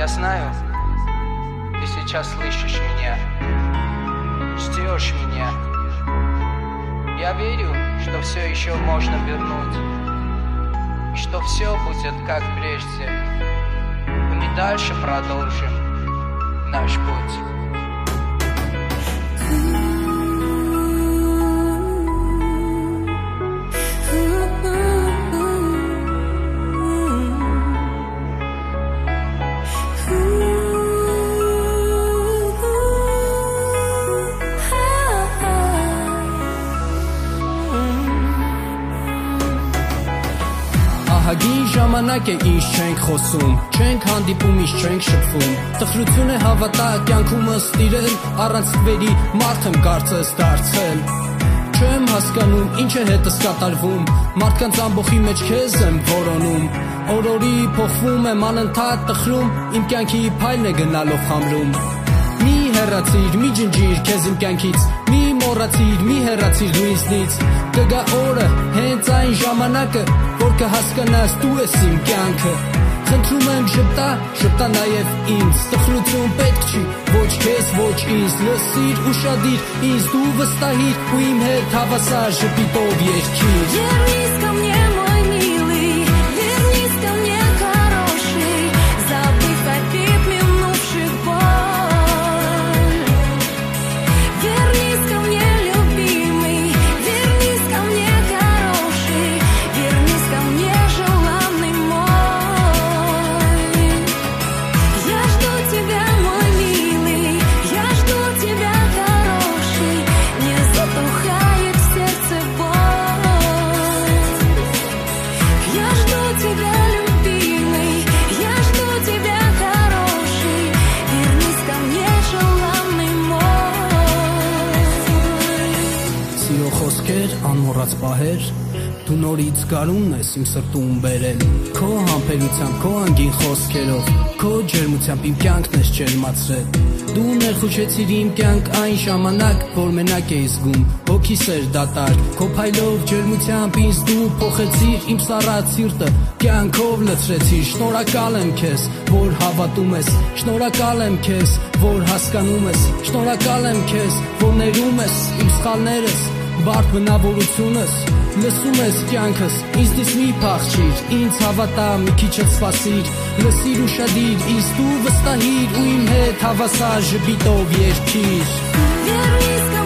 Я знаю, ты сейчас слышишь меня, ждешь меня. Я верю, что все еще можно вернуть, и что все будет как прежде. Мы дальше продолжим наш путь. Ժամանակ է ինչ չենք խոսում, չենք հանդիպում, ինչ չենք շփվում։ Տխրություն է հավատա կյանքումս տիրել, առանց թվերի մարդ եմ կարծես դարձել։ Չեմ հասկանում, ինչ է հետս կատարվում, մարդկանց ամբողի մեջ քեզ եմ որոնում։ Օրորի փոխվում եմ անընդհատ տխրում, իմ կյանքի փայլն է գնալով խամրում։ Մի հեռացիր, մի ջնջիր քեզ իմ կյանքից, մի մոռացիր, մի հեռացիր դու ինձնից։ Կգա օրը, հենց այն ժամանակը, որ կհասկանաս դու ես իմ կյանքը Խնդրում եմ շպտա, շպտա նաև ինձ Տխրություն պետք չի, ոչ քեզ, ոչ ինձ Լսիր ու շադիր, ինձ դու վստահիր Ու իմ հետ հավասար շպիտով երկիր Եռիս կամ եր խոսքեր, անմոռաց պահեր Դու նորից գարուն ես իմ սրտում բերել Քո համբերությամբ, քո անգին խոսքերով Քո ջերմությամբ իմ կյանքն ես ջերմացրել Դու ներխուժեցիր իմ կյանք այն ժամանակ, որ մենակ էի զգում Հոգիս էր դատար, քո փայլով ջերմությամբ ինձ դու փոխեցիր իմ սառած սիրտը Կյանքով լցրեցիր, շնորհակալ եմ քեզ, որ հավատում ես Շնորհակալ եմ քեզ, որ հասկանում ես Շնորհակալ եմ քեզ, որ ներում ես իմ սխալներս Բարդ բնավորությունս Լսում ես կյանքս, ինձ դից մի փախչիր, ինձ հավատա, մի քիչ էլ սպասիր, լսիր ուշադիր, ինձ դու վստահիր ու իմ հետ հավասար ժպիտով երկիր։ Եվ իսկ